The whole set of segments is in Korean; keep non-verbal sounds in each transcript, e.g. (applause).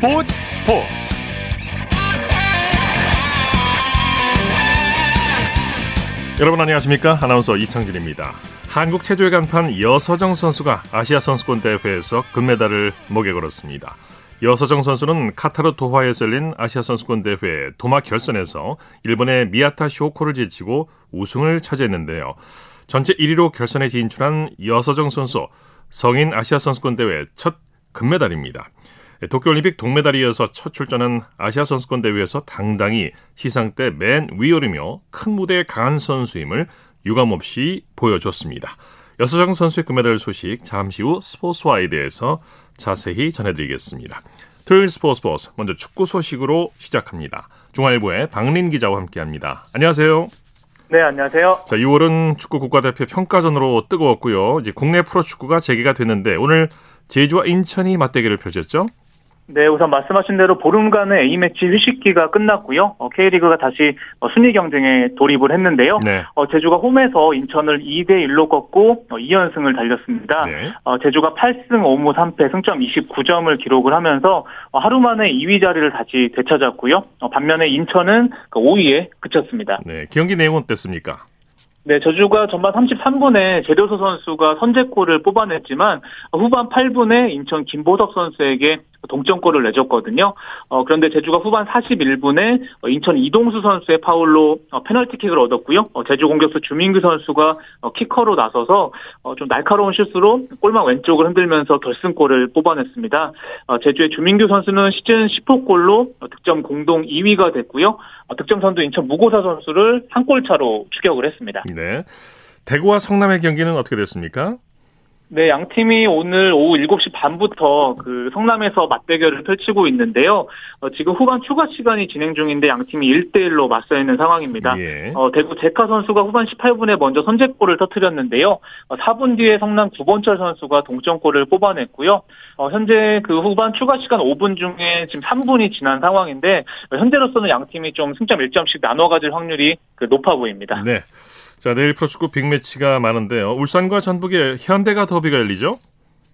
스포츠 스포츠. 여러분 안녕하십니까? 아나운서 이창진입니다. 한국 체조의 간판 여서정 선수가 아시아 선수권 대회에서 금메달을 목에 걸었습니다. 여서정 선수는 카타르 도하에서 열린 아시아 선수권 대회 도마 결선에서 일본의 미야타 쇼코를 제치고 우승을 차지했는데요. 전체 1위로 결선에 진출한 여서정 선수 성인 아시아 선수권 대회 첫 금메달입니다. 도쿄올림픽 동메달이어서 첫 출전한 아시아 선수권 대회에서 당당히 시상 때 맨 위오르며 큰 무대에 강한 선수임을 유감없이 보여줬습니다. 여서정 선수의 금메달 소식 잠시 후 스포츠와에 대해서 자세히 전해드리겠습니다. 토요일 스포츠 스포츠 먼저 축구 소식으로 시작합니다. 중앙일보의 박린 기자와 함께합니다. 안녕하세요. 네, 안녕하세요. 자, 6월은 축구 국가대표 평가전으로 뜨거웠고요. 이제 국내 프로축구가 재개가 됐는데 오늘 제주와 인천이 맞대결을 펼쳤죠. 네, 우선 말씀하신 대로 보름간의 A매치 휴식기가 끝났고요. 어, K리그가 다시 어, 순위 경쟁에 돌입을 했는데요. 네. 어, 제주가 홈에서 인천을 2대 1로 꺾고 2연승을 달렸습니다. 네. 어, 제주가 8승 5무 3패 승점 29점을 기록을 하면서 어, 하루 만에 2위 자리를 다시 되찾았고요. 어, 반면에 인천은 5위에 그쳤습니다. 네. 경기 내용은 어땠습니까? 네, 저주가 전반 33분에 제도서 선수가 선제골을 뽑아냈지만 후반 8분에 인천 김보석 선수에게 동점골을 내줬거든요. 어, 그런데 제주가 후반 41분에 인천 이동수 선수의 파울로 어, 페널티킥을 얻었고요. 어, 제주 공격수 주민규 선수가 어, 키커로 나서서 어, 좀 날카로운 슛으로 골망 왼쪽을 흔들면서 결승골을 뽑아냈습니다. 어, 제주의 주민규 선수는 시즌 10호 골로 득점 공동 2위가 됐고요. 어, 득점 선두 인천 무고사 선수를 한 골 차로 추격을 했습니다. 네. 대구와 성남의 경기는 어떻게 됐습니까? 네, 양 팀이 오늘 오후 7시 반부터 그 성남에서 맞대결을 펼치고 있는데요. 어, 지금 후반 추가 시간이 진행 중인데 양 팀이 1대1로 맞서 있는 상황입니다. 예. 어, 대구 제카 선수가 후반 18분에 먼저 선제골을 터뜨렸는데요. 어, 4분 뒤에 성남 구본철 선수가 동점골을 뽑아냈고요. 어, 현재 그 후반 추가 시간 5분 중에 지금 3분이 지난 상황인데 어, 현재로서는 양 팀이 좀 승점 1점씩 나눠 가질 확률이 그 높아 보입니다. 네. 자, 내일 프로축구 빅매치가 많은데요. 울산과 전북의 현대가 더비가 열리죠?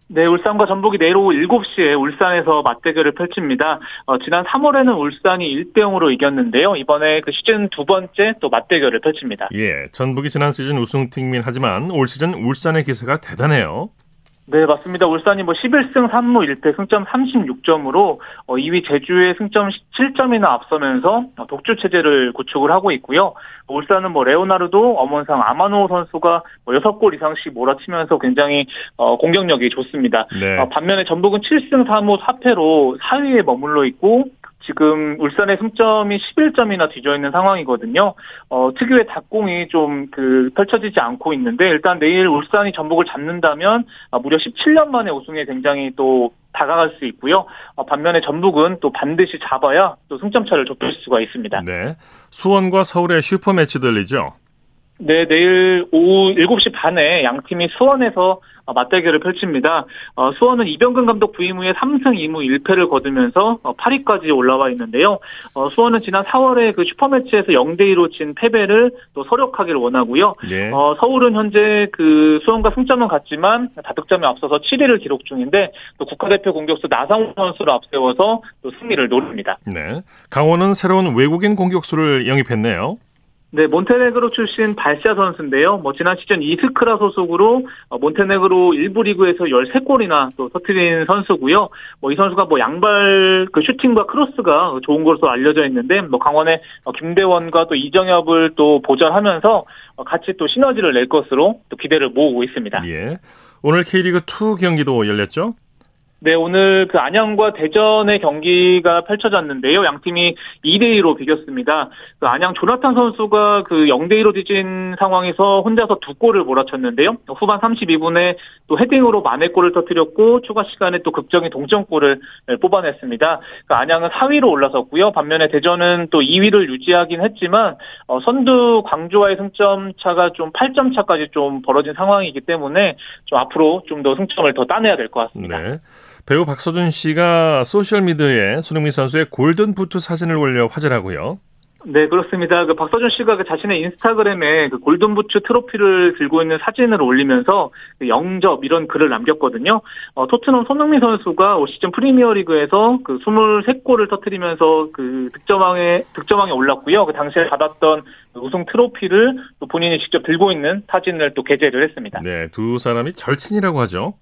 네, 울산과 전북이 내일 오후 7시에 울산에서 맞대결을 펼칩니다. 어, 지난 3월에는 울산이 1대 0으로 이겼는데요. 이번에 그 시즌 두 번째 또 맞대결을 펼칩니다. 예. 전북이 지난 시즌 우승팀이긴 하지만 올 시즌 울산의 기세가 대단해요. 네, 맞습니다. 울산이 뭐 11승 3무 1패 승점 36점으로 어, 2위 제주의 승점 7점이나 앞서면서 어, 독주 체제를 구축을 하고 있고요. 울산은 뭐 레오나르도, 엄원상, 아마노 선수가 뭐 6골 이상씩 몰아치면서 굉장히 어, 공격력이 좋습니다. 네. 어, 반면에 전북은 7승 3무 4패로 4위에 머물러 있고 지금 울산의 승점이 11점이나 뒤져 있는 상황이거든요. 어, 특유의 닭공이 좀 그 펼쳐지지 않고 있는데 일단 내일 울산이 전북을 잡는다면 아, 무려 17년 만에 우승에 굉장히 또 다가갈 수 있고요. 어, 반면에 전북은 또 반드시 잡아야 또 승점 차를 좁힐 수가 있습니다. 네. 수원과 서울의 슈퍼 매치 들리죠? 네, 내일 오후 7시 반에 양 팀이 수원에서 어, 맞대결을 펼칩니다. 어, 수원은 이병근 감독 부임 후에 3승 2무 1패를 거두면서 어, 8위까지 올라와 있는데요. 어, 수원은 지난 4월에 그 슈퍼매치에서 0대 2로 진 패배를 또 서력하기를 원하고요. 예. 어, 서울은 현재 그 수원과 승점은 같지만 다득점에 앞서서 7위를 기록 중인데 또 국가대표 공격수 나상호 선수를 앞세워서 또 승리를 노립니다. 네. 강원은 새로운 외국인 공격수를 영입했네요. 네, 몬테네그로 출신 발샤 선수인데요. 뭐 지난 시즌 이스크라 소속으로 어, 몬테네그로 1부 리그에서 13골이나 또 터트린 선수고요. 뭐 이 선수가 뭐 양발 그 슈팅과 크로스가 좋은 것으로 알려져 있는데 뭐 강원의 어, 김대원과 또 이정엽을 또 보전하면서 어, 같이 또 시너지를 낼 것으로 또 기대를 모으고 있습니다. 예. 오늘 K리그 2 경기도 열렸죠? 네, 오늘 그 안양과 대전의 경기가 펼쳐졌는데요. 양 팀이 2대2로 비겼습니다. 그 안양 조나탄 선수가 그 0대2로 뒤진 상황에서 혼자서 두 골을 몰아쳤는데요. 후반 32분에 또 헤딩으로 만회골을 터뜨렸고 추가 시간에 또 극적인 동점골을 뽑아냈습니다. 그 안양은 4위로 올라섰고요. 반면에 대전은 또 2위를 유지하긴 했지만 어, 선두 광주와의 승점 차가 좀 8점 차까지 좀 벌어진 상황이기 때문에 좀 앞으로 좀 더 승점을 더 따내야 될 것 같습니다. 네. 배우 박서준 씨가 소셜미디어에 손흥민 선수의 골든 부트 사진을 올려 화제라고요. 네, 그렇습니다. 그 박서준 씨가 그 자신의 인스타그램에 그 골든부츠 트로피를 들고 있는 사진을 올리면서 그 영접 이런 글을 남겼거든요. 어, 토트넘 손흥민 선수가 올 시즌 프리미어리그에서 그 23골을 터뜨리면서 그 득점왕에 득점왕에 올랐고요. 그 당시에 받았던 우승 트로피를 또 본인이 직접 들고 있는 사진을 또 게재를 했습니다. 네, 두 사람이 절친이라고 하죠.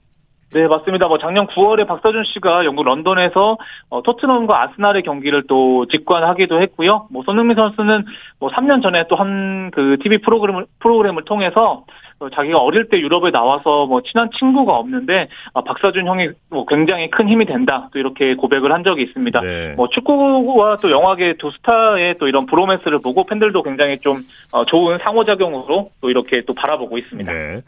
네, 맞습니다. 뭐 작년 9월에 박서준 씨가 영국 런던에서 어, 토트넘과 아스날의 경기를 또 직관하기도 했고요. 뭐 손흥민 선수는 뭐 3년 전에 또 한 그 TV 프로그램을 프로그램을 통해서 어, 자기가 어릴 때 유럽에 나와서 뭐 친한 친구가 없는데 어, 박서준 형이 뭐 굉장히 큰 힘이 된다. 또 이렇게 고백을 한 적이 있습니다. 네. 뭐 축구와 또 영화계 두 스타의 또 이런 브로맨스를 보고 팬들도 굉장히 좀 어, 좋은 상호작용으로 또 이렇게 또 바라보고 있습니다. 네.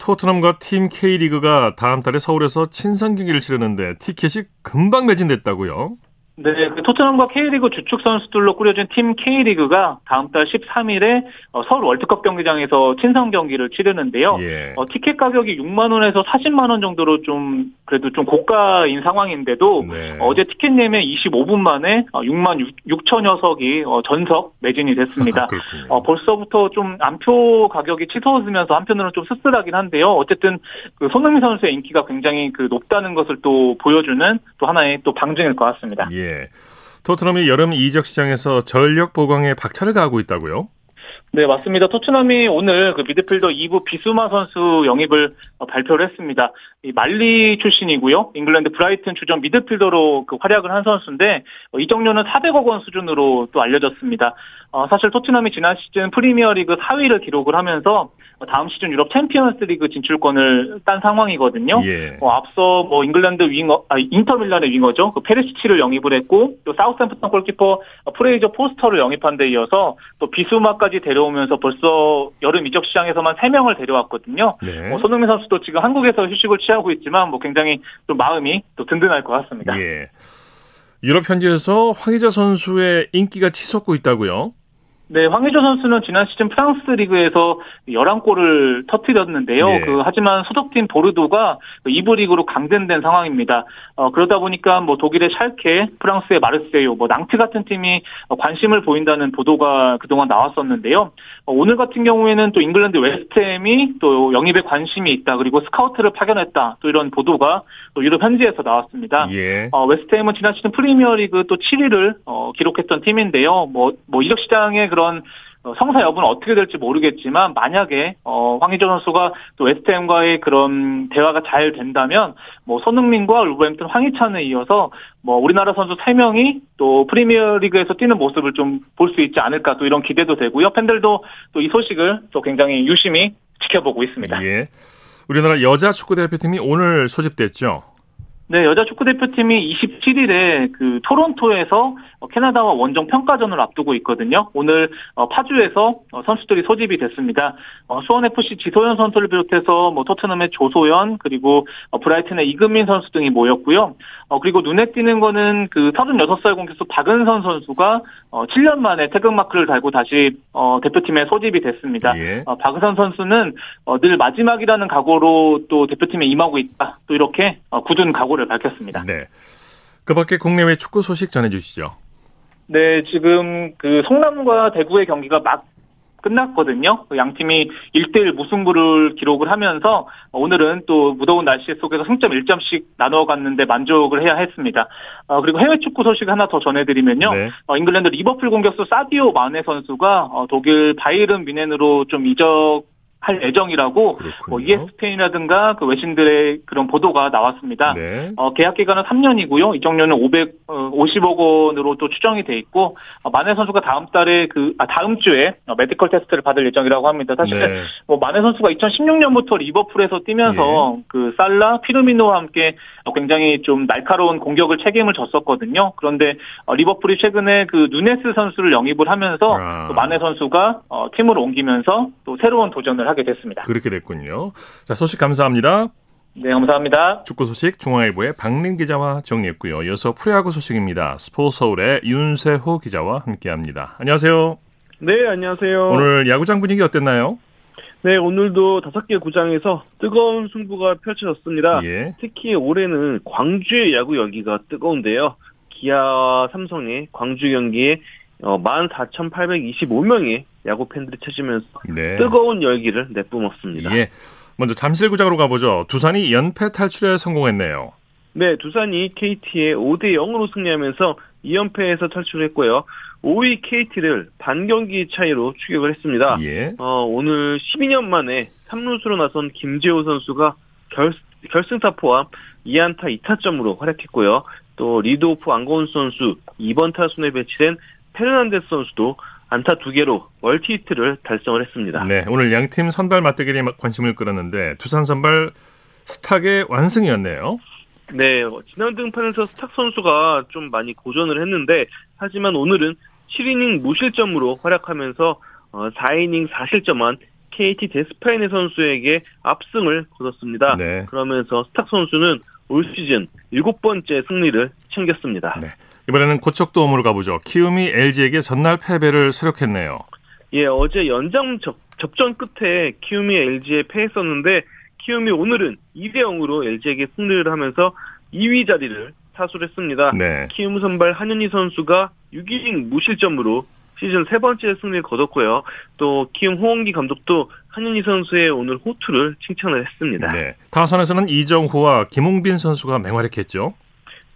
토트넘과 팀 K리그가 다음 달에 서울에서 친선 경기를 치르는데 티켓이 금방 매진됐다고요? 네, 그 토트넘과 K리그 주축 선수들로 꾸려진 팀 K리그가 다음 달 13일에 어, 서울 월드컵 경기장에서 친선 경기를 치르는데요. 예. 어, 티켓 가격이 6만 원에서 40만 원 정도로 좀 그래도 좀 고가인 상황인데도 네. 어제 티켓 예매 25분 만에 6만 6, 천 녀석이 어, 전석 매진이 됐습니다. (laughs) 어, 벌써부터 좀 안표 가격이 치솟으면서 한편으로는 좀 씁쓸하긴 한데요. 어쨌든 그 손흥민 선수의 인기가 굉장히 그 높다는 것을 또 보여주는 또 하나의 또 방증일 것 같습니다. 예. 토트넘이 여름 이적 시장에서 전력 보강에 박차를 가하고 있다고요? 네, 맞습니다. 토트넘이 오늘 그 미드필더 이브 비수마 선수 영입을 어, 발표를 했습니다. 이 말리 출신이고요. 잉글랜드 브라이튼 주전 미드필더로 그 활약을 한 선수인데 어, 이적료는 400억 원 수준으로 또 알려졌습니다. 어, 사실 토트넘이 지난 시즌 프리미어리그 4위를 기록을 하면서 어, 다음 시즌 유럽 챔피언스리그 진출권을 딴 상황이거든요. 예. 어, 앞서 뭐 잉글랜드 윙어, 아, 인터밀란의 윙어죠. 그 페리시치를 영입을 했고 또 사우스햄프턴 골키퍼 어, 프레이저 포스터를 영입한 데 이어서 또 비수마까지 데려오면서 벌써 여름 이적 시장에서만 3명을 데려왔거든요. 네. 어, 손흥민 선수도 지금 한국에서 휴식을 취하고 있지만 뭐 굉장히 좀 마음이 또 든든할 것 같습니다. 예. 유럽 현지에서 황의조 선수의 인기가 치솟고 있다고요? 네, 황의조 선수는 지난 시즌 프랑스 리그에서 11골을 터뜨렸는데요. 예. 그 하지만 소속팀 보르도가 2부 리그로 강등된 상황입니다. 어, 그러다 보니까 뭐 독일의 샬케, 프랑스의 마르세유, 뭐 낭트 같은 팀이 관심을 보인다는 보도가 그동안 나왔었는데요. 어, 오늘 같은 경우에는 또 잉글랜드 웨스트햄이 또 영입에 관심이 있다. 그리고 스카우트를 파견했다. 또 이런 보도가 또 유럽 현지에서 나왔습니다. 예. 어, 웨스트햄은 지난 시즌 프리미어리그 또 7위를 어, 기록했던 팀인데요. 뭐, 뭐 이적 시장의 그런 어, 성사 여부는 어떻게 될지 모르겠지만 만약에 어, 황희조 선수가 또 웨스트햄과의 그런 대화가 잘 된다면 뭐 손흥민과 울버햄튼 황희찬에 이어서 뭐 우리나라 선수 3명이 또 프리미어리그에서 뛰는 모습을 좀 볼 수 있지 않을까 또 이런 기대도 되고요. 팬들도 또 이 소식을 또 굉장히 유심히 지켜보고 있습니다. 예. 우리나라 여자 축구 대표팀이 오늘 소집됐죠. 네, 여자 축구 대표팀이 27일에 그 토론토에서 어, 캐나다와 원정 평가전을 앞두고 있거든요. 오늘 어, 파주에서 어, 선수들이 소집이 됐습니다. 수원 FC 지소연 선수를 비롯해서 뭐 토트넘의 조소연 그리고 브라이튼의 이금민 선수 등이 모였고요. 그리고 눈에 띄는 거는 그 36살 공격수 박은선 선수가 7년 만에 태극 마크를 달고 다시 대표팀에 소집이 됐습니다. 예. 박은선 선수는 늘 마지막이라는 각오로 또 대표팀에 임하고 있다. 또 이렇게 굳은 각오를 밝혔습니다. 네. 그 밖에 국내외 축구 소식 전해주시죠. 네, 지금 그 성남과 대구의 경기가 막 끝났거든요. 그 양 팀이 1대1 무승부를 기록을 하면서 오늘은 또 무더운 날씨 속에서 승점 1점씩 나누어 갖는 데 만족을 해야 했습니다. 어, 그리고 해외 축구 소식 하나 더 전해드리면요. 네. 어, 잉글랜드 리버풀 공격수 사디오 마네 선수가 어, 독일 바이에른 뮌헨으로 좀 이적 할 예정이라고. 뭐 ESPN이라든가 그 외신들의 그런 보도가 나왔습니다. 네. 어, 계약 기간은 3년이고요. 이적료는 550억 원으로 또 추정이 돼 있고 어, 마네 선수가 다음 달에 그 아, 다음 주에 어, 메디컬 테스트를 받을 예정이라고 합니다. 사실 네. 뭐 마네 선수가 2016년부터 리버풀에서 뛰면서 그 살라, 피르미노와 함께 어, 굉장히 좀 날카로운 공격을 책임을 졌었거든요. 그런데 어, 리버풀이 최근에 그 누네스 선수를 영입을 하면서 아. 또 마네 선수가 어, 팀을 옮기면서 또 새로운 도전을 하게 됐습니다. 그렇게 됐군요. 자, 소식 감사합니다. 네, 감사합니다. 축구 소식 중앙일보의 박린 기자와 정리했고요. 이어서 프로야구 소식입니다. 스포츠 서울의 윤세호 기자와 함께합니다. 안녕하세요. 네, 안녕하세요. 오늘 야구장 분위기 어땠나요? 네, 오늘도 다섯 개 구장에서 뜨거운 승부가 펼쳐졌습니다. 예. 특히 올해는 광주의 야구 열기가 뜨거운데요. 기아와 삼성의 광주 경기에 어, 14,825명의 야구 팬들이 찾으면서 네. 뜨거운 열기를 내뿜었습니다. 예. 먼저 잠실구장으로 가보죠. 두산이 연패 탈출에 성공했네요. 네, 두산이 KT에 5대 0으로 승리하면서 2연패에서 탈출했고요. 5위 KT를 반경기 차이로 추격을 했습니다. 예. 어, 오늘 12년 만에 3루수로 나선 김재호 선수가 결, 결승타 포함 2안타 2타점으로 활약했고요. 또 리드오프 안권수 선수 2번 타순에 배치된 페르난데스 선수도 안타 2개로 멀티 히트를 달성을 했습니다. 네, 오늘 양팀 선발 맞대결에 관심을 끌었는데 두산 선발 스탁의 완승이었네요. 네, 지난 등판에서 스탁 선수가 좀 많이 고전을 했는데 하지만 오늘은 7이닝 무실점으로 활약하면서 4이닝 4실점한 KT 데스파이네 선수에게 압승을 거뒀습니다. 네. 그러면서 스탁 선수는 올 시즌 일곱 번째 승리를 챙겼습니다. 네. 이번에는 고척도움으로 가보죠. 키움이 LG에게 전날 패배를 수력했네요. 예, 어제 연장 접, 접전 끝에 키움이 LG에 패했었는데 키움이 오늘은 2대 0으로 LG에게 승리를 하면서 2위 자리를 사수했습니다. 네. 키움 선발 한현희 선수가 6이닝 무실점으로 시즌 세 번째 승리를 거뒀고요. 또 키움 호원기 감독도 한현희 선수의 오늘 호투를 칭찬을 했습니다. 네. 타선에서는 이정후와 김웅빈 선수가 맹활약했죠.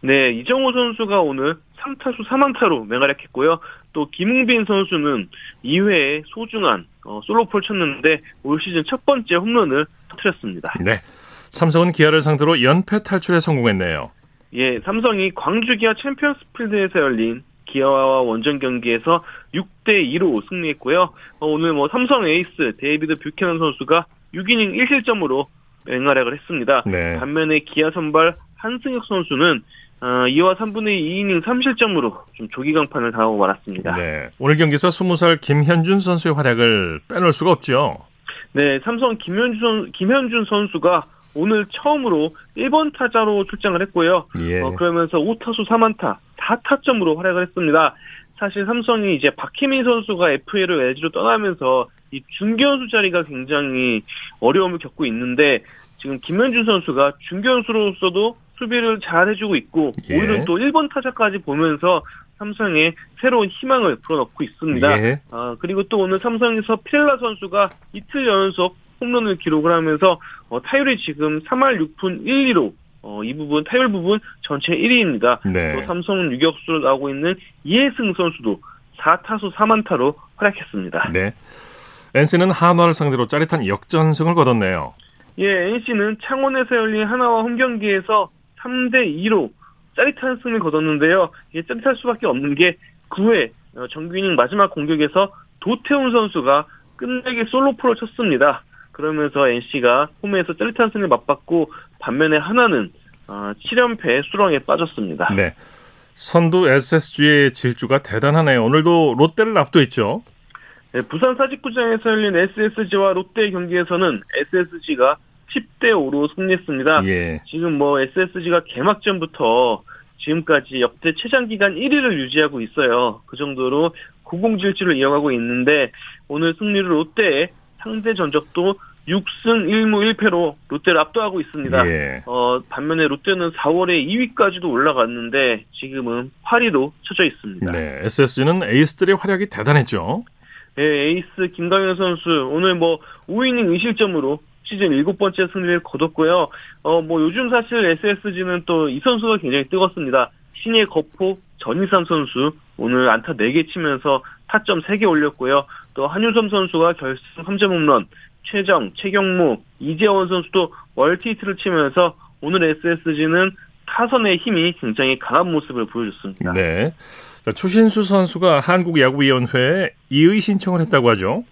네, 이정호 선수가 오늘 3타수 3안타로 맹활약했고요. 또 김웅빈 선수는 2회에 소중한 어, 솔로포를 쳤는데 올 시즌 첫 번째 홈런을 터뜨렸습니다. 네. 삼성은 기아를 상대로 연패 탈출에 성공했네요. 예, 삼성이 광주 기아 챔피언스 필드에서 열린 기아와 원정 경기에서 6대 2로 승리했고요. 어, 오늘 뭐 삼성 에이스 데이비드 뷰캐넌 선수가 6이닝 1실점으로 맹활약을 했습니다. 네. 반면에 기아 선발 한승혁 선수는 어, 2와 3분의 2이닝 3실점으로 좀 조기 강판을 당하고 말았습니다. 네. 오늘 경기에서 20살 김현준 선수의 활약을 빼놓을 수가 없죠. 네, 삼성 김현준, 선- 김현준 선수가 오늘 처음으로 1번 타자로 출장을 했고요. 예. 어, 그러면서 5타수 3안타, 4타점으로 활약을 했습니다. 사실 삼성이 이제 박희민 선수가 FA로 LG로 떠나면서 이 중견수 자리가 굉장히 어려움을 겪고 있는데 지금 김현준 선수가 중견수로서도 수비를 잘 해주고 있고 예. 오히려 또 1번 타자까지 보면서 삼성에 새로운 희망을 불어넣고 있습니다. 예. 아, 그리고 또 오늘 삼성에서 필라 선수가 이틀 연속 홈런을 기록을 하면서 어, 타율이 지금 3할 6푼 1, 2로 어, 이 부분 타율 부분 전체 1위입니다. 네. 또 삼성 유격수로 나오고 있는 이해승 선수도 4타수 3안타로 활약했습니다. 네. NC는 한화를 상대로 짜릿한 역전승을 거뒀네요. 예, NC는 창원에서 열린 하나와 홈 경기에서 3대 2로 짜릿한 승을 거뒀는데요. 이게 짜릿할 수밖에 없는 게 9회 어, 정규 이닝 마지막 공격에서 도태훈 선수가 끝내기 솔로포를 쳤습니다. 그러면서 NC가 홈에서 짜릿한 승을 맛봤고 반면에 하나는 어, 7연패 수렁에 빠졌습니다. 네. 선두 SSG의 질주가 대단하네요. 오늘도 롯데를 압도했죠. 네, 부산 사직구장에서 열린 SSG와 롯데 경기에서는 SSG가 10대 5로 승리했습니다. 예. 지금 뭐 SSG가 개막전부터 지금까지 역대 최장 기간 1위를 유지하고 있어요. 그 정도로 고공질주를 이어가고 있는데 오늘 승리를 롯데의 상대 전적도 6승 1무 1패로 롯데를 압도하고 있습니다. 예. 어, 반면에 롯데는 4월에 2위까지도 올라갔는데 지금은 8위로 쳐져 있습니다. 네. SSG는 에이스들의 활약이 대단했죠. 예, 에이스 김강현 선수 오늘 뭐 5이닝 2실점으로 시즌 7번째 승리를 거뒀고요. 어, 뭐 요즘 사실 SSG는 또 이 선수가 굉장히 뜨겁습니다. 신예 거포 전희삼 선수 오늘 안타 4개 치면서 타점 3개 올렸고요. 또 한유섬 선수가 결승 3점 홈런, 최정, 최경무, 이재원 선수도 멀티히트를 치면서 오늘 SSG는 타선의 힘이 굉장히 강한 모습을 보여줬습니다. 네. 자, 추신수 선수가 한국야구위원회에 이의 신청을 했다고 하죠.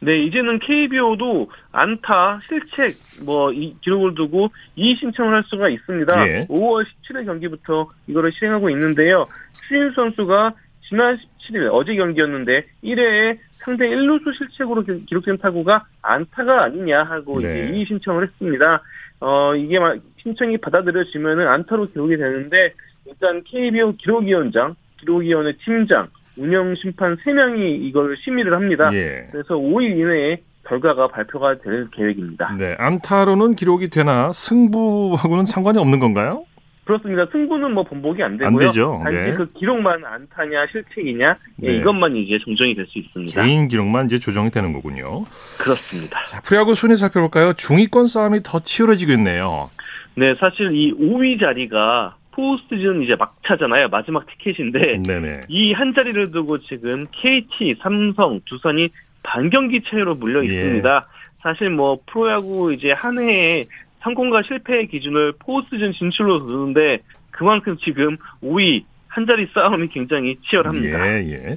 네, 이제는 KBO도 안타, 실책, 뭐, 이 기록을 두고 이의 신청을 할 수가 있습니다. 예. 5월 17일 경기부터 이거를 시행하고 있는데요. 추인 선수가 지난 17일, 어제 경기였는데, 1회에 상대 1루수 실책으로 기- 기록된 타구가 안타가 아니냐 하고 네. 이의 신청을 했습니다. 어, 이게 막 신청이 받아들여지면은 안타로 기록이 되는데, 일단 KBO 기록위원장, 기록위원회 팀장, 운영 심판 3명이 이걸 심의를 합니다. 예. 그래서 5일 이내에 결과가 발표가 될 계획입니다. 네. 안타로는 기록이 되나 승부하고는 상관이 없는 건가요? 그렇습니다. 승부는 뭐 번복이 안 되고요. 안 되죠. 단지 네. 그 기록만 안타냐 실책이냐 예, 네. 이것만 이제 정정이 될 수 있습니다. 개인 기록만 이제 조정이 되는 거군요. 그렇습니다. 자, 프리야구 순위 살펴볼까요? 중위권 싸움이 더 치열해지고 있네요. 네, 사실 이 5위 자리가 포스트즌 이제 막차잖아요. 마지막 티켓인데. 이 한 자리를 두고 지금 KT, 삼성, 두산이 반경기 차이로 물려 예. 있습니다. 사실 뭐 프로야구 이제 한 해에 성공과 실패의 기준을 포스트즌 진출로 두는데 그만큼 지금 5위 한 자리 싸움이 굉장히 치열합니다. 예, 예.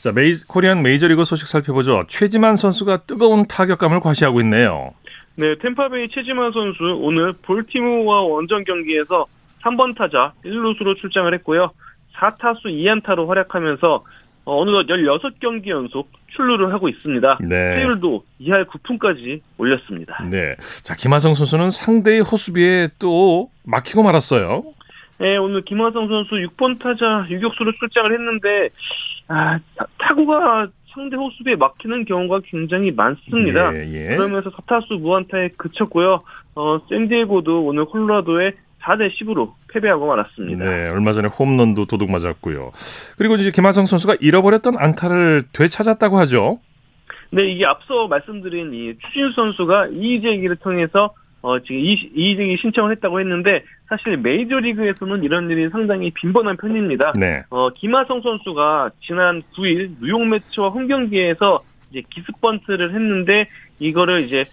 자, 메이, 코리안 메이저리그 소식 살펴보죠. 최지만 선수가 뜨거운 타격감을 과시하고 있네요. 네, 템파베이 최지만 선수 오늘 볼티모어와 원정 경기에서 3번 타자 1루수로 출장을 했고요. 4타수 2안타로 활약하면서 어, 어느덧 16경기 연속 출루를 하고 있습니다. 네. 타율도 2할 9푼까지 올렸습니다. 네. 자, 김하성 선수는 상대의 호수비에 또 막히고 말았어요. 네, 오늘 김화성 선수 6번 타자 유격수로 출장을 했는데 아, 타- 타구가 상대 호수비에 막히는 경우가 굉장히 많습니다. 예, 예. 그러면서 4타수 무안타에 그쳤고요. 어, 샌디에고도 오늘 콜로라도에 4대 10으로 패배하고 말았습니다. 네, 얼마 전에 홈런도 도둑 맞았고요. 그리고 이제 김하성 선수가 잃어버렸던 안타를 되찾았다고 하죠. 네, 이게 앞서 말씀드린 이 추진수 선수가 이의제기를 통해서 어, 지금 이- 이의제기 신청을 했다고 했는데 사실 메이저리그에서는 이런 일이 상당히 빈번한 편입니다. 네. 어, 김하성 선수가 지난 9일 뉴욕 매치와 홈 경기에서 이제 기습 번트를 했는데 이거를 이제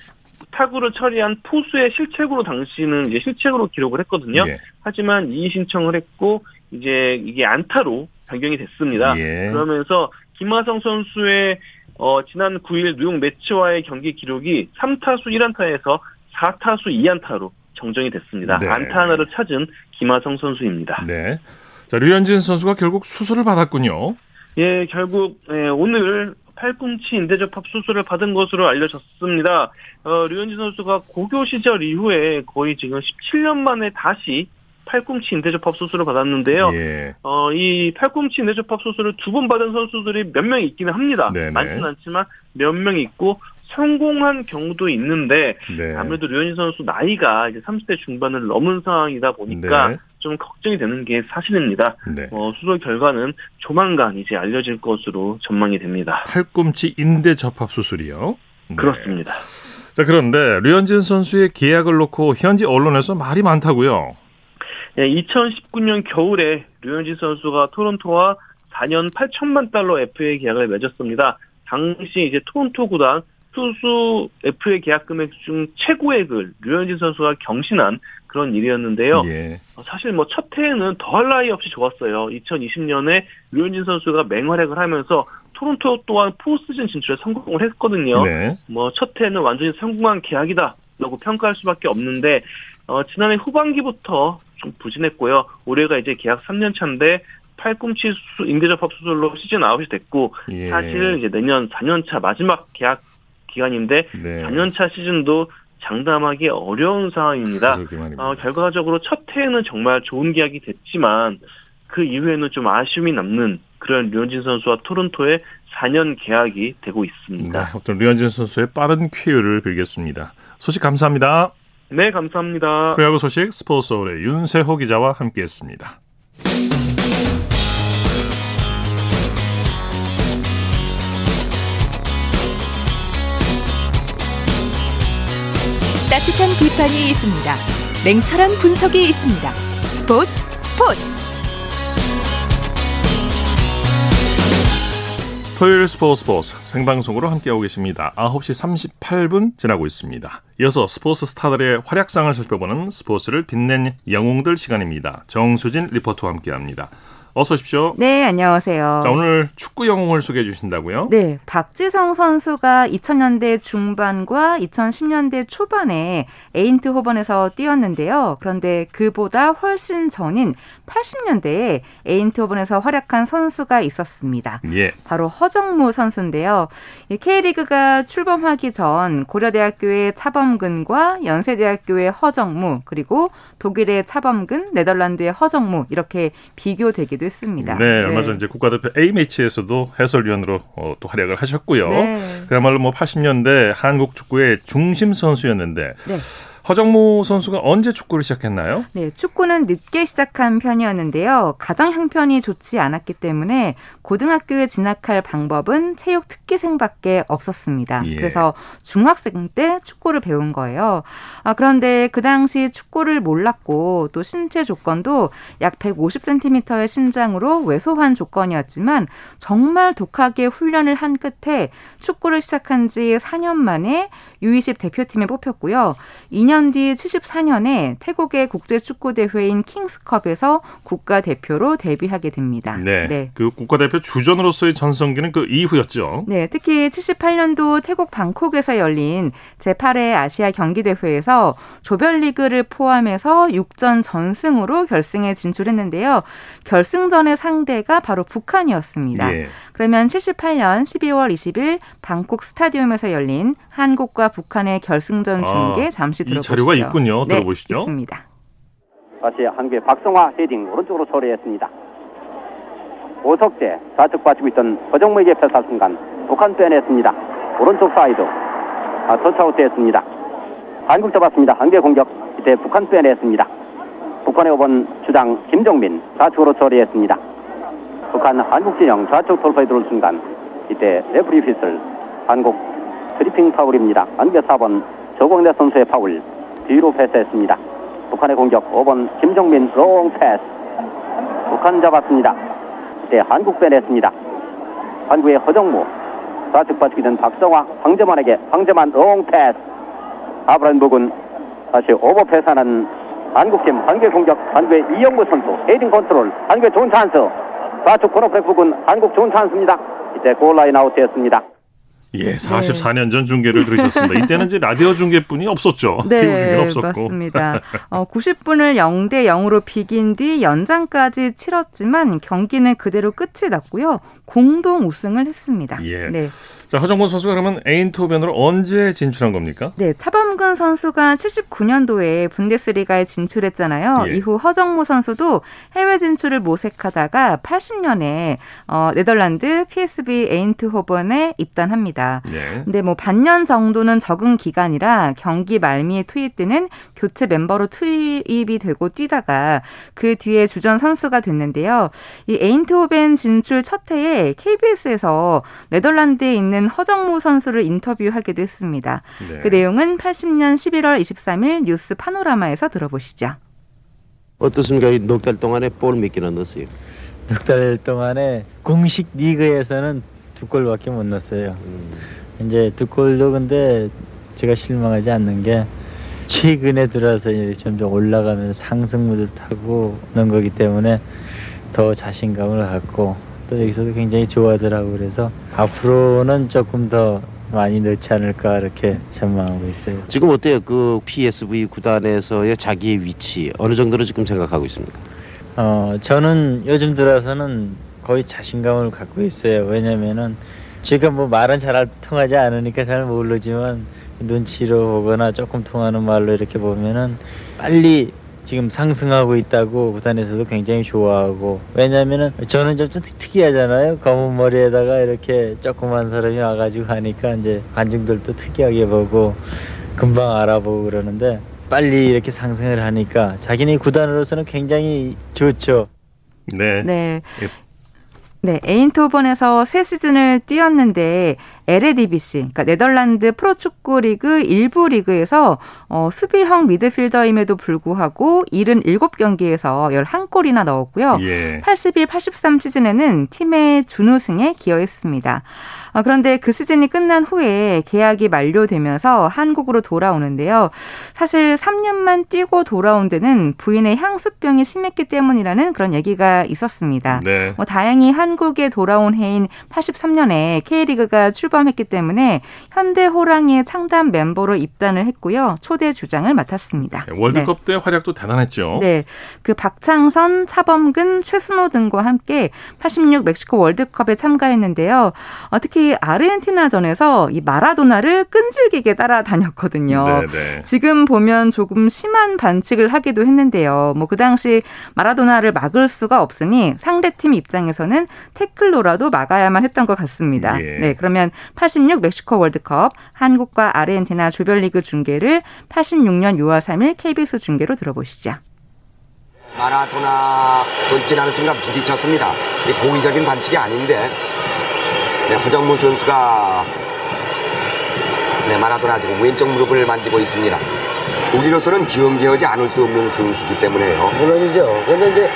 타구를 처리한 포수의 실책으로 당시는 이제 실책으로 기록을 했거든요. 예. 하지만 이의 신청을 했고 이제 이게 안타로 변경이 됐습니다. 예. 그러면서 김하성 선수의 어, 지난 9일 뉴욕 매치와의 경기 기록이 3타수 1안타에서 4타수 2안타로 정정이 됐습니다. 네. 안타 하나를 찾은 김하성 선수입니다. 네. 자, 류현진 선수가 결국 수술을 받았군요. 예, 결국 예, 오늘 팔꿈치 인대접합 수술을 받은 것으로 알려졌습니다. 어, 류현진 선수가 고교 시절 이후에 거의 지금 17년 만에 다시 팔꿈치 인대접합 수술을 받았는데요. 예. 어, 이 팔꿈치 인대접합 수술을 두 번 받은 선수들이 몇 명 있기는 합니다. 네네. 많지는 않지만 몇 명 있고 성공한 경우도 있는데 네. 아무래도 류현진 선수 나이가 이제 30대 중반을 넘은 상황이다 보니까 네. 좀 걱정이 되는 게 사실입니다. 네. 어, 수술 결과는 조만간 이제 알려질 것으로 전망이 됩니다. 팔꿈치 인대 접합 수술이요. 네. 그렇습니다. 자, 그런데 류현진 선수의 계약을 놓고 현지 언론에서 말이 많다고요. 예, 2019년 겨울에 류현진 선수가 토론토와 4년 8천만 달러 FA 계약을 맺었습니다. 당시 이제 토론토 구단 투수 FA 계약 금액 중 최고액을 류현진 선수가 경신한 그런 일이었는데요. 예. 어, 사실 뭐 첫 해에는 더할 나위 없이 좋았어요. 2020년에 류현진 선수가 맹활약을 하면서 토론토 또한 포스트즌 진출에 성공을 했거든요. 네. 뭐첫 해는 완전히 성공한 계약이다라고 평가할 수밖에 없는데 어, 지난해 후반기부터 좀 부진했고요. 올해가 이제 계약 3년 차인데 팔꿈치 수, 인대접합 수술로 시즌 아웃이 됐고 예. 사실 이제 내년 4년 차 마지막 계약 기간인데 네. 4년 차 시즌도 장담하기 어려운 상황입니다. 어, 결과적으로 첫 해에는 정말 좋은 계약이 됐지만 그 이후에는 좀 아쉬움이 남는 그런 류현진 선수와 토론토의 4년 계약이 되고 네, 있습니다. 어떤 류현진 선수의 빠른 쾌유를 빌겠습니다. 소식 감사합니다. 네, 감사합니다. 프로야구 소식 스포츠서울의 윤세호 기자와 함께했습니다. 따뜻한 비판이 있습니다. 냉철한 분석이 있습니다. 스포츠 스포츠 토요일 스포츠 스포츠 생방송으로 함께하고 계십니다. 9시 38분 지나고 있습니다. 이어서 스포츠 스타들의 활약상을 살펴보는 스포츠를 빛낸 영웅들 시간입니다. 정수진 리포터와 함께합니다. 어서 오십시오. 네 안녕하세요. 자, 오늘 축구 영웅을 소개해 주신다고요? 네, 박지성 선수가 2000년대 중반과 2010년대 초반에 에인트호번에서 뛰었는데요. 그런데 그보다 훨씬 전인 80년대에 에인트호번에서 활약한 선수가 있었습니다. 예. 바로 허정무 선수인데요. 이 K리그가 출범하기 전 고려대학교의 차범근과 연세대학교의 허정무 그리고 독일의 차범근, 네덜란드의 허정무 이렇게 비교되기도 했습니다. 네, 얼마 전 이제 국가대표 A 매치에서도 해설위원으로 어, 또 활약을 하셨고요. 네. 그야말로 뭐 80년대 한국 축구의 중심 선수였는데 네. 허정무 선수가 언제 축구를 시작했나요? 네, 축구는 늦게 시작한 편이었는데요. 가정 형편이 좋지 않았기 때문에 고등학교에 진학할 방법은 체육 특기생밖에 없었습니다. 예. 그래서 중학생 때 축구를 배운 거예요. 아, 그런데 그 당시 축구를 몰랐고 또 신체 조건도 약 150cm의 신장으로 왜소한 조건이었지만 정말 독하게 훈련을 한 끝에 축구를 시작한 지 4년 만에 U20 대표팀에 뽑혔고요. 2년 뒤 74년에 태국의 국제 축구 대회인 킹스컵에서 국가 대표로 데뷔하게 됩니다. 네. 네. 그 국가 대표 주전으로서의 전성기는 그 이후였죠. 네, 특히 78년도 태국 방콕에서 열린 제8회 아시아 경기 대회에서 조별리그를 포함해서 6전 전승으로 결승에 진출했는데요. 결승전의 상대가 바로 북한이었습니다. 예. 그러면 78년 12월 20일 방콕 스타디움에서 열린 한국과 북한의 결승전 아, 중계 아, 잠시 들어보시죠. 이 자료가 있군요. 네, 들어보시죠. 있습니다. 다시 한국의 박성화 헤딩 오른쪽으로 처리했습니다. 오석재 좌측 빠지고 있던 허정무에게 패스할 순간 북한 빼냈습니다. 오른쪽 사이드 아, 터치아웃되었습니다. 한국 잡았습니다. 한국의 공격 이때 북한 빼냈습니다. 북한의 5번 주장 김정민 좌측으로 처리했습니다. 북한 한국 진영 좌측 돌파에 들어올 순간 이때 레프리 휘슬 한국 트리핑 파울입니다. 한국의 4번 조광래 선수의 파울 뒤로 패스했습니다. 북한의 공격 5번 김정민 롱 패스 북한 잡았습니다. 이때 한국 빼냈습니다. 한국의 허정무 좌측 빠지게 된 박성화 황재만에게 황재만 롱 패스 아브라함북은 다시 오버 패스하는 한국팀 한국의 공격 한국의 이영무 선수 헤딩 컨트롤 한국의 좋은 찬스 좌측 코너백 부근 한국 좋은 찬스입니다. 이때 골라인 아웃되었습니다. 예, 44년 전 중계를 들으셨습니다. 이때는 이제 라디오 중계뿐이 없었죠. 네, 없었고. 맞습니다. 어, 90분을 0대 0으로 비긴 뒤 연장까지 치렀지만 경기는 그대로 끝이 났고요. 공동 우승을 했습니다. 예. 네. 자, 허정근 선수가 그러면 에인토벤으로 언제 진출한 겁니까? 네, 차범근 선수가 79년도에 분데스리가에 진출했잖아요. 예. 이후 허정무 선수도 해외 진출을 모색하다가 80년에 어, 네덜란드 PSV 에인트호번에 입단합니다. 네. 근데 뭐 반년 정도는 적응 기간이라 경기 말미에 투입되는 교체 멤버로 투입이 되고 뛰다가 그 뒤에 주전 선수가 됐는데요. 이 에인트호벤 진출 첫 해에 KBS에서 네덜란드에 있는 허정무 선수를 인터뷰하기도 했습니다. 네. 그 내용은 80년 11월 23일 뉴스 파노라마에서 들어보시죠. 어떻습니까? 넉 달 동안에 볼 몇 개나 넣었어요? 넉 달 동안에 공식 리그에서는 두 골밖에 못 넣었어요. 음. 이제 두 골도 근데 제가 실망하지 않는 게 최근에 들어서 점점 올라가면서 상승무를 타고 넣은 거기 때문에 더 자신감을 갖고 또 여기서도 굉장히 좋아하더라고 그래서 앞으로는 조금 더 많이 넣지 않을까 이렇게 전망하고 있어요. 지금 어때요? 그 PSV 구단에서의 자기의 위치 어느 정도로 지금 생각하고 있습니까? 어 저는 요즘 들어서는 거의 자신감을 갖고 있어요. 왜냐면은 지금 뭐 말은 잘 통하지 않으니까 잘 모르지만 눈치로 보거나 조금 통하는 말로 이렇게 보면은 빨리 지금 상승하고 있다고 구단에서도 굉장히 좋아하고 왜냐면은 저는 좀, 좀 특이하잖아요 검은 머리에다가 이렇게 조그만 사람이 와가지고 하니까 이제 관중들도 특이하게 보고 금방 알아보고 그러는데 빨리 이렇게 상승을 하니까 자기네 구단으로서는 굉장히 좋죠. 네. 네. 네, 에인토번에서 새 시즌을 뛰었는데 LADBC, 그러니까 네덜란드 프로축구 리그 일부 리그에서 어, 수비형 미드필더임에도 불구하고 77경기에서 11골이나 넣었고요. 예. 81, 83 시즌에는 팀의 준우승에 기여했습니다. 어, 그런데 그 시즌이 끝난 후에 계약이 만료되면서 한국으로 돌아오는데요. 사실 3년만 뛰고 돌아온 데는 부인의 향수병이 심했기 때문이라는 그런 얘기가 있었습니다. 네. 뭐 다행히 한국에 돌아온 해인 83년에 K리그가 출범 했기 때문에 현대 호랑이의 창단 멤버로 입단을 했고요. 초대 주장을 맡았습니다. 네, 월드컵 네. 때 활약도 대단했죠. 네. 그 박창선, 차범근, 최순호 등과 함께 86 멕시코 월드컵에 참가했는데요. 어, 특히 아르헨티나전에서 이 마라도나를 끈질기게 따라다녔거든요. 네네. 네. 지금 보면 조금 심한 반칙을 하기도 했는데요. 뭐 그 당시 마라도나를 막을 수가 없으니 상대팀 입장에서는 태클로라도 막아야만 했던 것 같습니다. 예. 네, 그러면 86 멕시코 월드컵, 한국과 아르헨티나 조별리그 중계를 86년 6월 3일 KBS 중계로 들어보시죠. 마라도나 돌진하는 순간 부딪혔습니다. 공의적인 반칙이 아닌데 네, 허정무 선수가 네, 마라도나 지금 왼쪽 무릎을 만지고 있습니다. 우리로서는 기억되지 않을 수 없는 선수기 때문에요. 물론이죠. 근데 이제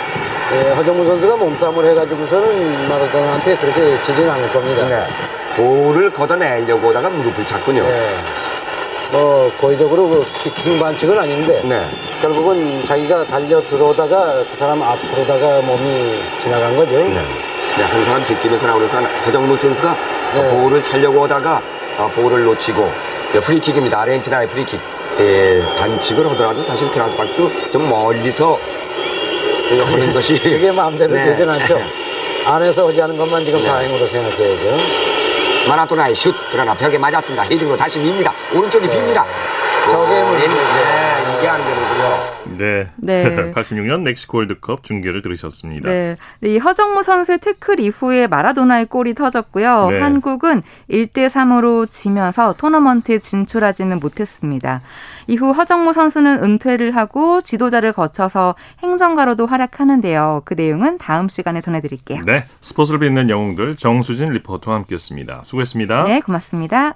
예, 허정무 선수가 몸싸움을 해가지고서는 마라도나한테 그렇게 지지는 않을 겁니다. 네. 볼을 걷어내려고 하다가 무릎을 찼군요. 네. 뭐 고의적으로 그킥 반칙은 아닌데 네. 결국은 자기가 달려 들어오다가 그 사람 앞으로다가 몸이 지나간 거죠. 네. 네, 한 사람 제끼면서 나오니까 허정무 선수가 네. 볼을 차려고 하다가 어, 볼을 놓치고 네, 프리킥입니다. 아르헨티나의 프리킥. 예, 반칙을 하더라도 사실 페널티 박스 좀 멀리서 하는 것이 그게 마음대로 네. 되진 않죠. (laughs) 안에서 오지 않은 것만 지금 네. 다행으로 생각해야죠. 마라토나의 슛 그러나 벽에 맞았습니다. 헤딩으로 다시 밉니다. 오른쪽이 빕니다. 저게 오, 문제죠. 네, 이게 안 되는군요. 네. 네. (laughs) 86년 멕시코 월드컵 중계를 들으셨습니다. 네. 네, 이 허정무 선수의 태클 이후에 마라도나의 골이 터졌고요. 네. 한국은 1대 3으로 지면서 토너먼트에 진출하지는 못했습니다. 이후 허정무 선수는 은퇴를 하고 지도자를 거쳐서 행정가로도 활약하는데요. 그 내용은 다음 시간에 전해드릴게요. 네. 스포츠를 빛낸 영웅들 정수진 리포터와 함께했습니다. 수고했습니다. 네, 고맙습니다.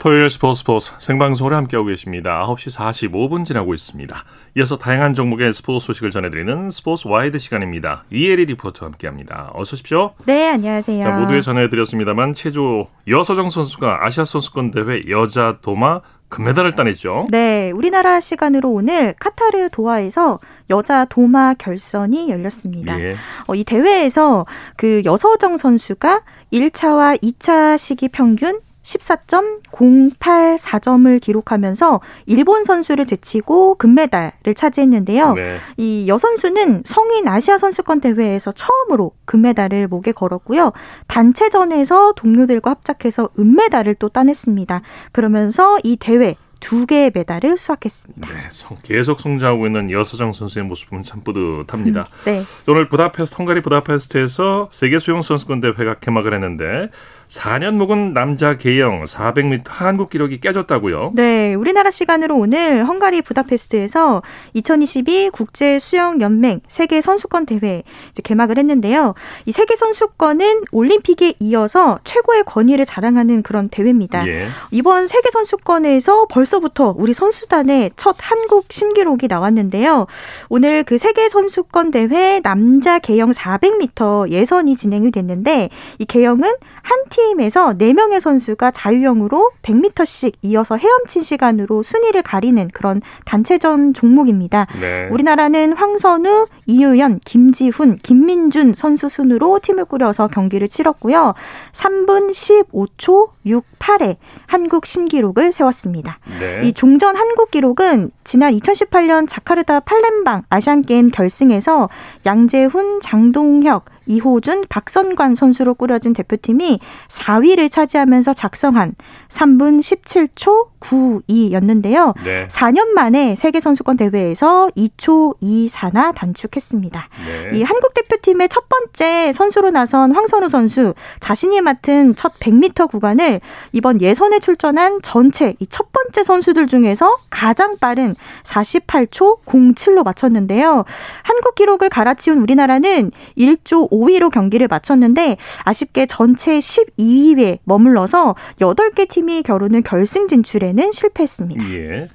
토요일 스포츠 스포츠 생방송으로 함께하고 계십니다. 9시 45분 지나고 있습니다. 이어서 다양한 종목의 스포츠 소식을 전해드리는 스포츠 와이드 시간입니다. 이혜리 리포터와 함께합니다. 어서 오십시오. 네, 안녕하세요. 자, 모두에 전해드렸습니다만 체조 여서정 선수가 아시아 선수권 대회 여자 도마 금메달을 따냈죠. 네, 우리나라 시간으로 오늘 카타르 도하에서 여자 도마 결선이 열렸습니다. 예. 어, 이 대회에서 그 여서정 선수가 1차와 2차 시기 평균 14.084점을 기록하면서 일본 선수를 제치고 금메달을 차지했는데요. 네. 이 여선수는 성인 아시아 선수권 대회에서 처음으로 금메달을 목에 걸었고요. 단체전에서 동료들과 합작해서 은메달을 또 따냈습니다. 그러면서 이 대회 두 개의 메달을 수확했습니다. 네, 성- 계속 성장하고 있는 여서정 선수의 모습은 참 뿌듯합니다. 네. 오늘 부다페스트 헝가리 부다페스트에서 세계 수영 선수권 대회가 개막을 했는데 4년 묵은 남자 계영 400m 한국 기록이 깨졌다고요. 네, 우리나라 시간으로 오늘 헝가리 부다페스트에서 2022 국제 수영 연맹 세계 선수권 대회 개막을 했는데요. 이 세계 선수권은 올림픽에 이어서 최고의 권위를 자랑하는 그런 대회입니다. 예. 이번 세계 선수권에서 벌써부터 우리 선수단의 첫 한국 신기록이 나왔는데요. 오늘 그 세계 선수권 대회 남자 계영 400m 예선이 진행이 됐는데 이 계영은 한팀 에서 4명의 선수가 자유형으로 100m씩 이어서 헤엄친 시간으로 순위를 가리는 그런 단체전 종목입니다. 네. 우리나라는 황선우, 이유연, 김지훈, 김민준 선수 순으로 팀을 꾸려서 경기를 치렀고요. 3분 15초 68에 한국 신기록을 세웠습니다. 네. 이 종전 한국 기록은 지난 2018년 자카르타 팔렘방 아시안 게임 결승에서 양재훈, 장동혁, 이호준, 박선관 선수로 꾸려진 대표팀이 4위를 차지하면서 작성한 3분 17초 92였는데요. 네. 4년 만에 세계 선수권 대회에서 2초 24나 단축했습니다. 네. 이 한국 대표팀의 첫 번째 선수로 나선 황선우 선수 자신이 맡은 첫 100m 구간을 이번 예선에 출전한 전체 이 첫 번째 선수들 중에서 가장 빠른 48초 07로 마쳤는데요. 한국 기록을 갈아치운 우리나라는 1조 5 위로 경기를 마쳤는데 아쉽게 전체 12위에 머물러서 8개 팀이 겨루는 결승 진출에는 실패했습니다. 예.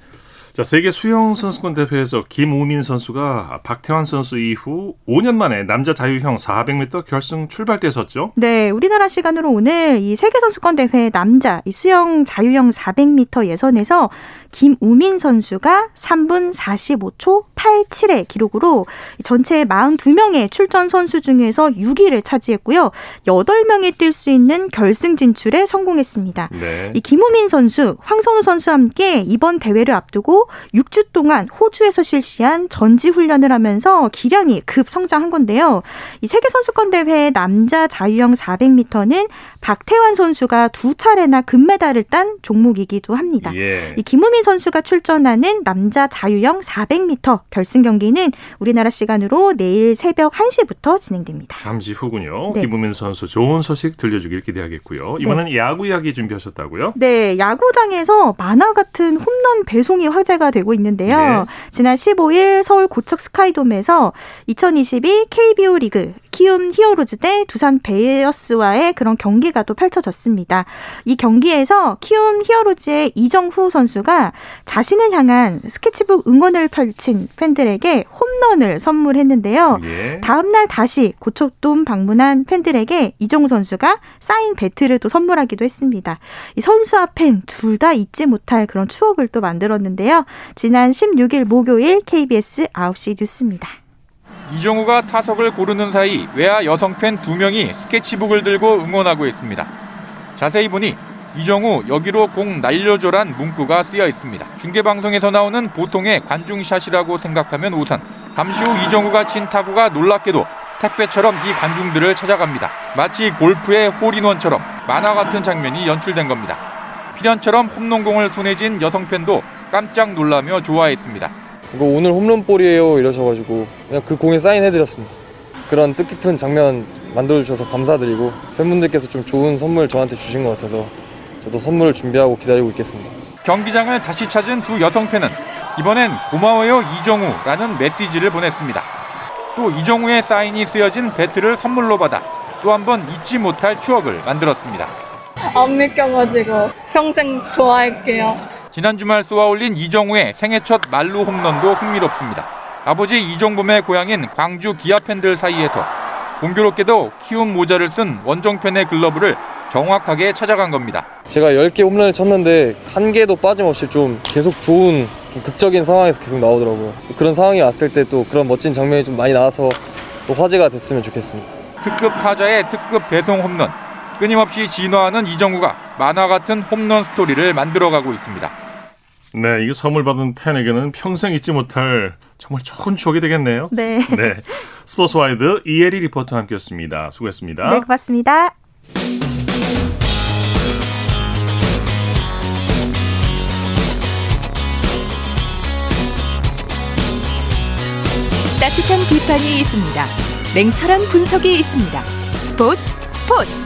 자, 세계 수영 선수권 대회에서 김우민 선수가 박태환 선수 이후 5년 만에 남자 자유형 400m 결승 출발대에 섰죠. 네, 우리나라 시간으로 오늘 이 세계 선수권 대회 남자 이 수영 자유형 400m 예선에서 김우민 선수가 3분 45초 87의 기록으로 전체 42명의 출전 선수 중에서 6위를 차지했고요. 8명이 뛸 수 있는 결승 진출에 성공했습니다. 네. 이 김우민 선수, 황선우 선수와 함께 이번 대회를 앞두고 6주 동안 호주에서 실시한 전지 훈련을 하면서 기량이 급 성장한 건데요. 이 세계 선수권 대회 남자 자유형 400m는 박태환 선수가 두 차례나 금메달을 딴 종목이기도 합니다. 예. 이 김우민 선수가 출전하는 남자 자유형 400m 결승 경기는 우리나라 시간으로 내일 새벽 1시부터 진행됩니다. 잠시 후군요. 네. 김우민 선수 좋은 소식 들려주길 기대하겠고요. 이번엔 야구 이야기 준비하셨다고요? 네, 야구장에서 만화 같은 홈런 배송이 화제가 되고 있는데요. 네. 지난 15일 서울 고척 스카이돔에서 2022 KBO 리그 키움 히어로즈 대 두산 베어스와의 그런 경기가 또 펼쳐졌습니다. 이 경기에서 키움 히어로즈의 이정후 선수가 자신을 향한 스케치북 응원을 펼친 팬들에게 홈런을 선물했는데요. 예. 다음날 다시 고척돔 방문한 팬들에게 이정후 선수가 사인 배트를 또 선물하기도 했습니다. 이 선수와 팬 둘 다 잊지 못할 그런 추억을 또 만들었는데요. 지난 16일 목요일 KBS 9시 뉴스입니다. 이정우가 타석을 고르는 사이 외야 여성 팬두 명이 스케치북을 들고 응원하고 있습니다. 자세히 보니 이정우 여기로 공 날려줘란 문구가 쓰여 있습니다. 중계방송에서 나오는 보통의 관중샷이라고 생각하면 우선 잠시 후 이정우가 친 타구가 놀랍게도 택배처럼 이 관중들을 찾아갑니다. 마치 골프의 홀인원처럼 만화 같은 장면이 연출된 겁니다. 필연처럼 홈런공을 손에 쥔 여성 팬도 깜짝 놀라며 좋아했습니다. 이거 오늘 홈런볼이에요 이러셔가지고 그냥 그 공에 사인해드렸습니다. 그런 뜻깊은 장면 만들어주셔서 감사드리고 팬분들께서 좀 좋은 선물 저한테 주신 것 같아서 저도 선물을 준비하고 기다리고 있겠습니다. 경기장을 다시 찾은 두 여성 팬은 이번엔 고마워요 이정우라는 메시지를 보냈습니다. 또 이정우의 사인이 쓰여진 배트를 선물로 받아 또 한 번 잊지 못할 추억을 만들었습니다. 안 믿겨가지고 평생 좋아할게요. 지난 주말 쏘아 올린 이정우의 생애 첫 말루 홈런도 흥미롭습니다. 아버지 이종범의 고향인 광주 기아 팬들 사이에서 공교롭게도 키움 모자를 쓴 원정팬의 글러브를 정확하게 찾아간 겁니다. 제가 10개 홈런을 쳤는데 한 개도 빠짐없이 좀 계속 좋은 좀 극적인 상황에서 계속 나오더라고요. 그런 상황이 왔을 때 또 그런 멋진 장면이 좀 많이 나와서 또 화제가 됐으면 좋겠습니다. 특급 타자의 특급 배송 홈런. 끊임없이 진화하는 이정후가 만화 같은 홈런 스토리를 만들어가고 있습니다. 네, 이거 선물 받은 팬에게는 평생 잊지 못할 정말 좋은 추억이 되겠네요. 네. 네. 스포츠와이드 이혜리 리포터와 함께했습니다. 수고했습니다. 네, 고맙습니다. 따뜻한 비판이 있습니다. 냉철한 분석이 있습니다. 스포츠 스포츠.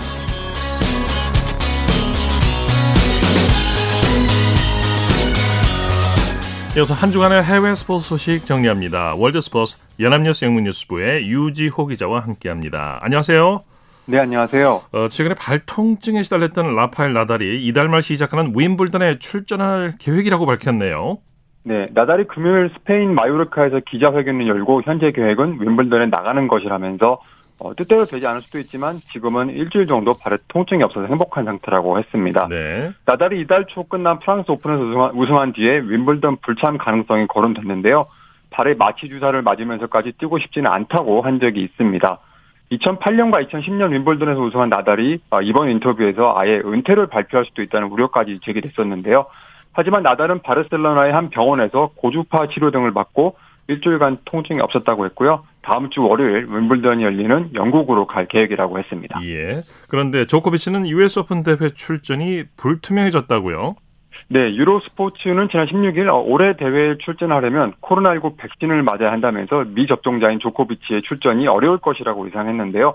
이어서 한 주간의 해외 스포츠 소식 정리합니다. 월드 스포츠 연합뉴스 영문뉴스부의 유지호 기자와 함께합니다. 안녕하세요. 네, 안녕하세요. 어, 최근에 발통증에 시달렸던 라파엘 나달이 이달 말 시작하는 윈블던에 출전할 계획이라고 밝혔네요. 네, 나달이 금요일 스페인 마요르카에서 기자회견을 열고 현재 계획은 윈블던에 나가는 것이라면서 어, 뜻대로 되지 않을 수도 있지만 지금은 일주일 정도 발에 통증이 없어서 행복한 상태라고 했습니다. 네. 나달이 이달 초 끝난 프랑스 오픈에서 우승한, 우승한 뒤에 윈블던 불참 가능성이 거론됐는데요. 발에 마취 주사를 맞으면서까지 뛰고 싶지는 않다고 한 적이 있습니다. 2008년과 2010년 윈블던에서 우승한 나달이 어, 이번 인터뷰에서 아예 은퇴를 발표할 수도 있다는 우려까지 제기됐었는데요. 하지만 나달은 바르셀로나의 한 병원에서 고주파 치료 등을 받고 일주일간 통증이 없었다고 했고요. 다음 주 월요일 윈블던이 열리는 영국으로 갈 계획이라고 했습니다. 예. 그런데 조코비치는 US 오픈 대회 출전이 불투명해졌다고요? 네, 유로 스포츠는 지난 16일 어, 올해 대회에 출전하려면 코로나19 백신을 맞아야 한다면서 미접종자인 조코비치의 출전이 어려울 것이라고 예상했는데요.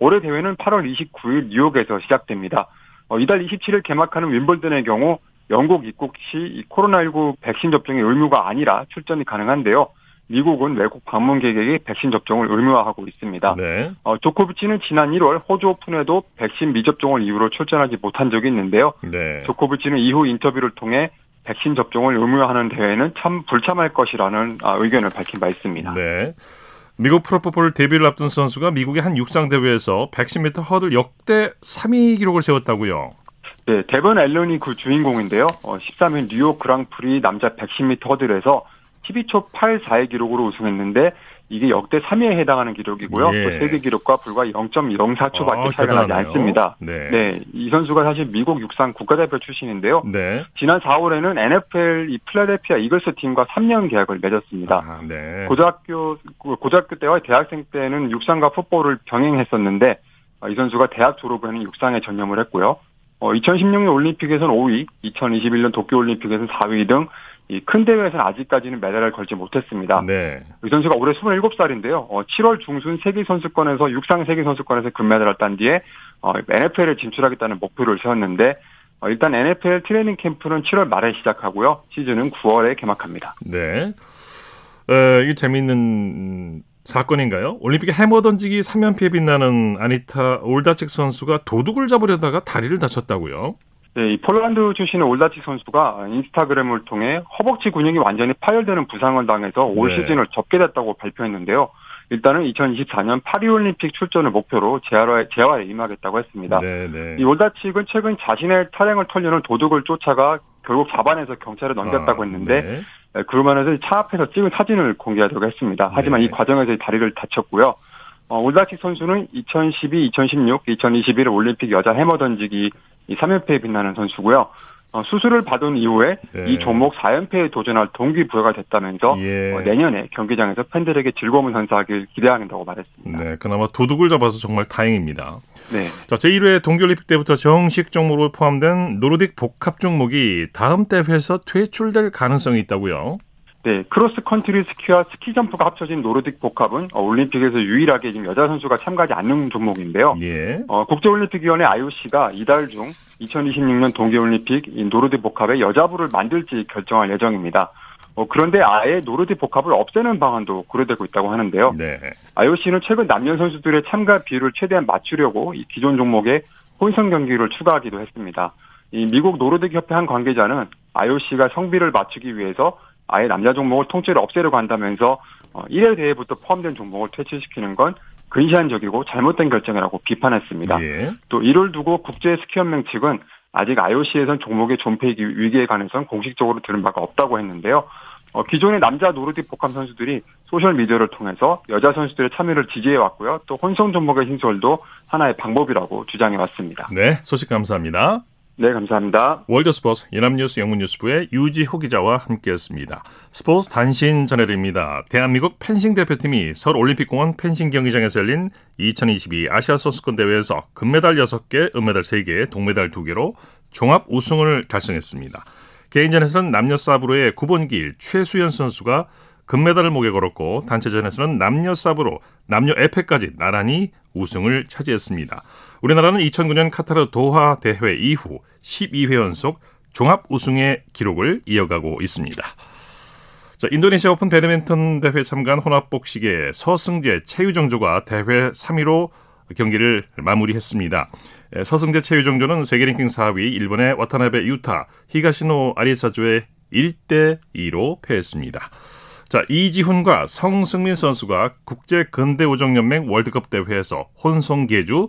올해 대회는 8월 29일 뉴욕에서 시작됩니다. 어, 이달 27일 개막하는 윈블던의 경우 영국 입국 시이 코로나19 백신 접종의 의무가 아니라 출전이 가능한데요. 미국은 외국 방문객에게 백신 접종을 의무화하고 있습니다. 네. 어, 조코비치는 지난 1월 호주 오픈에도 백신 미접종을 이유로 출전하지 못한 적이 있는데요. 네. 조코비치는 이후 인터뷰를 통해 백신 접종을 의무화하는 대회는 참 불참할 것이라는 아, 의견을 밝힌 바 있습니다. 네. 미국 프로포폴 데뷔를 앞둔 선수가 미국의 한 육상 대회에서 110m 허들 역대 3위 기록을 세웠다고요. 네, 데번 앨런이 그 주인공인데요. 어, 13일 뉴욕 그랑프리 남자 110m 허들에서 12초 84의 기록으로 우승했는데 이게 역대 3위에 해당하는 기록이고요. 예. 또 세계 기록과 불과 0.04초밖에 아, 차이가 나지. 않습니다. 네. 이 선수가 사실 미국 육상 국가대표 출신인데요. 네. 지난 4월에는 NFL 이 필라델피아 이글스 팀과 3년 계약을 맺었습니다. 아, 네. 고등학교 그 고등학교 때와 대학생 때는 육상과 풋볼을 병행했었는데 어, 이 선수가 대학 졸업 후에는 육상에 전념을 했고요. 어, 2016년 올림픽에서는 5위, 2021년 도쿄 올림픽에서는 4위 등 이 큰 대회에서는 아직까지는 메달을 걸지 못했습니다. 네. 이 선수가 올해 27살인데요. 어, 7월 중순 세계선수권에서 육상 세계선수권에서 금메달을 딴 뒤에 어, NFL에 진출하겠다는 목표를 세웠는데 어, 일단 NFL 트레이닝 캠프는 7월 말에 시작하고요. 시즌은 9월에 개막합니다. 네. 어, 이게 재미있는 음, 사건인가요? 올림픽에 해머 던지기 3연패에 빛나는 아니타 올다칙 선수가 도둑을 잡으려다가 다리를 다쳤다고요? 네, 이 폴란드 출신의 올다치 선수가 인스타그램을 통해 허벅지 근육이 완전히 파열되는 부상을 당해서 올 네. 시즌을 접게 됐다고 발표했는데요. 일단은 2024년 파리올림픽 출전을 목표로 재활에, 재활에 임하겠다고 했습니다. 네, 네. 이 올다칙은 최근 자신의 차량을 털려는 도둑을 쫓아가 결국 잡아내서 경찰에 넘겼다고 아, 했는데 네. 네, 그러면서 차 앞에서 찍은 사진을 공개하려고 했습니다. 하지만 네. 이 과정에서 다리를 다쳤고요. 어, 올다치 선수는 2012, 2016, 2021 올림픽 여자 해머 던지기 이 3연패에 빛나는 선수고요. 어, 수술을 받은 이후에 네. 이 종목 4연패에 도전할 동기부여가 됐다면서 예. 어, 내년에 경기장에서 팬들에게 즐거움을 선사하길 기대한다고 말했습니다. 네, 그나마 도둑을 잡아서 정말 다행입니다. 네. 자, 제1회 동계올림픽 때부터 정식 종목으로 포함된 노르딕 복합 종목이 다음 대회에서 퇴출될 가능성이 있다고요? 네, 크로스 컨트리 스키와 스키 점프가 합쳐진 노르딕 복합은 어, 올림픽에서 유일하게 지금 여자 선수가 참가하지 않는 종목인데요. 예. 어, 국제올림픽위원회 IOC가 이달 중 2026년 동계올림픽 이 노르딕 복합의 여자부를 만들지 결정할 예정입니다. 어, 그런데 아예 노르딕 복합을 없애는 방안도 고려되고 있다고 하는데요. 네. IOC는 최근 남녀 선수들의 참가 비율을 최대한 맞추려고 이 기존 종목에 혼성 경기를 추가하기도 했습니다. 이 미국 노르딕 협회 한 관계자는 IOC가 성비를 맞추기 위해서 아예 남자 종목을 통째로 없애려고 한다면서 어, 1회 대회부터 포함된 종목을 퇴출시키는 건 근시안적이고 잘못된 결정이라고 비판했습니다. 예. 또 이를 두고 국제 스키연맹 측은 아직 IOC에선 종목의 존폐 위기에 관해서는 공식적으로 들은 바가 없다고 했는데요. 어, 기존의 남자 노르딕 복합 선수들이 소셜 미디어를 통해서 여자 선수들의 참여를 지지해 왔고요. 또 혼성 종목의 신설도 하나의 방법이라고 주장해 왔습니다. 네, 소식 감사합니다. 네, 감사합니다. 월드스포츠 연합뉴스 영문뉴스부의 유지호 기자와 함께했습니다. 스포츠 단신 전해드립니다. 대한민국 펜싱 대표팀이 서울 올림픽공원 펜싱 경기장에서 열린 2022 아시아 선수권 대회에서 금메달 6개, 은메달 3개, 동메달 2개로 종합 우승을 달성했습니다. 개인전에서는 남녀 사브로의 구본길 최수연 선수가 금메달을 목에 걸었고 단체전에서는 남녀 사브로, 남녀 에페까지 나란히 우승을 차지했습니다. 우리나라는 2009년 카타르 도하 대회 이후 12회 연속 종합 우승의 기록을 이어가고 있습니다. 자, 인도네시아 오픈 배드민턴 대회 참가한 혼합복식의 서승재, 채유정조가 대회 3위로 경기를 마무리했습니다. 에, 서승재, 채유정조는 세계 랭킹 4위 일본의 와타나베 유타, 히가시노 아리사조의 1대 2로 패했습니다. 자, 이지훈과 성승민 선수가 국제 근대 오종 연맹 월드컵 대회에서 혼성 계주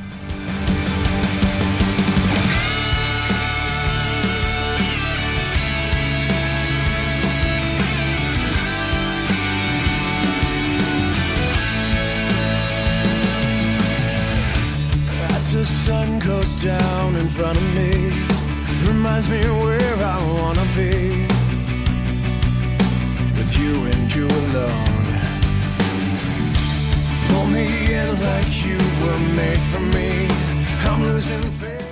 reminds me where I wanna be. With you and you alone. Pull me in like you were made for me. I'm losing faith.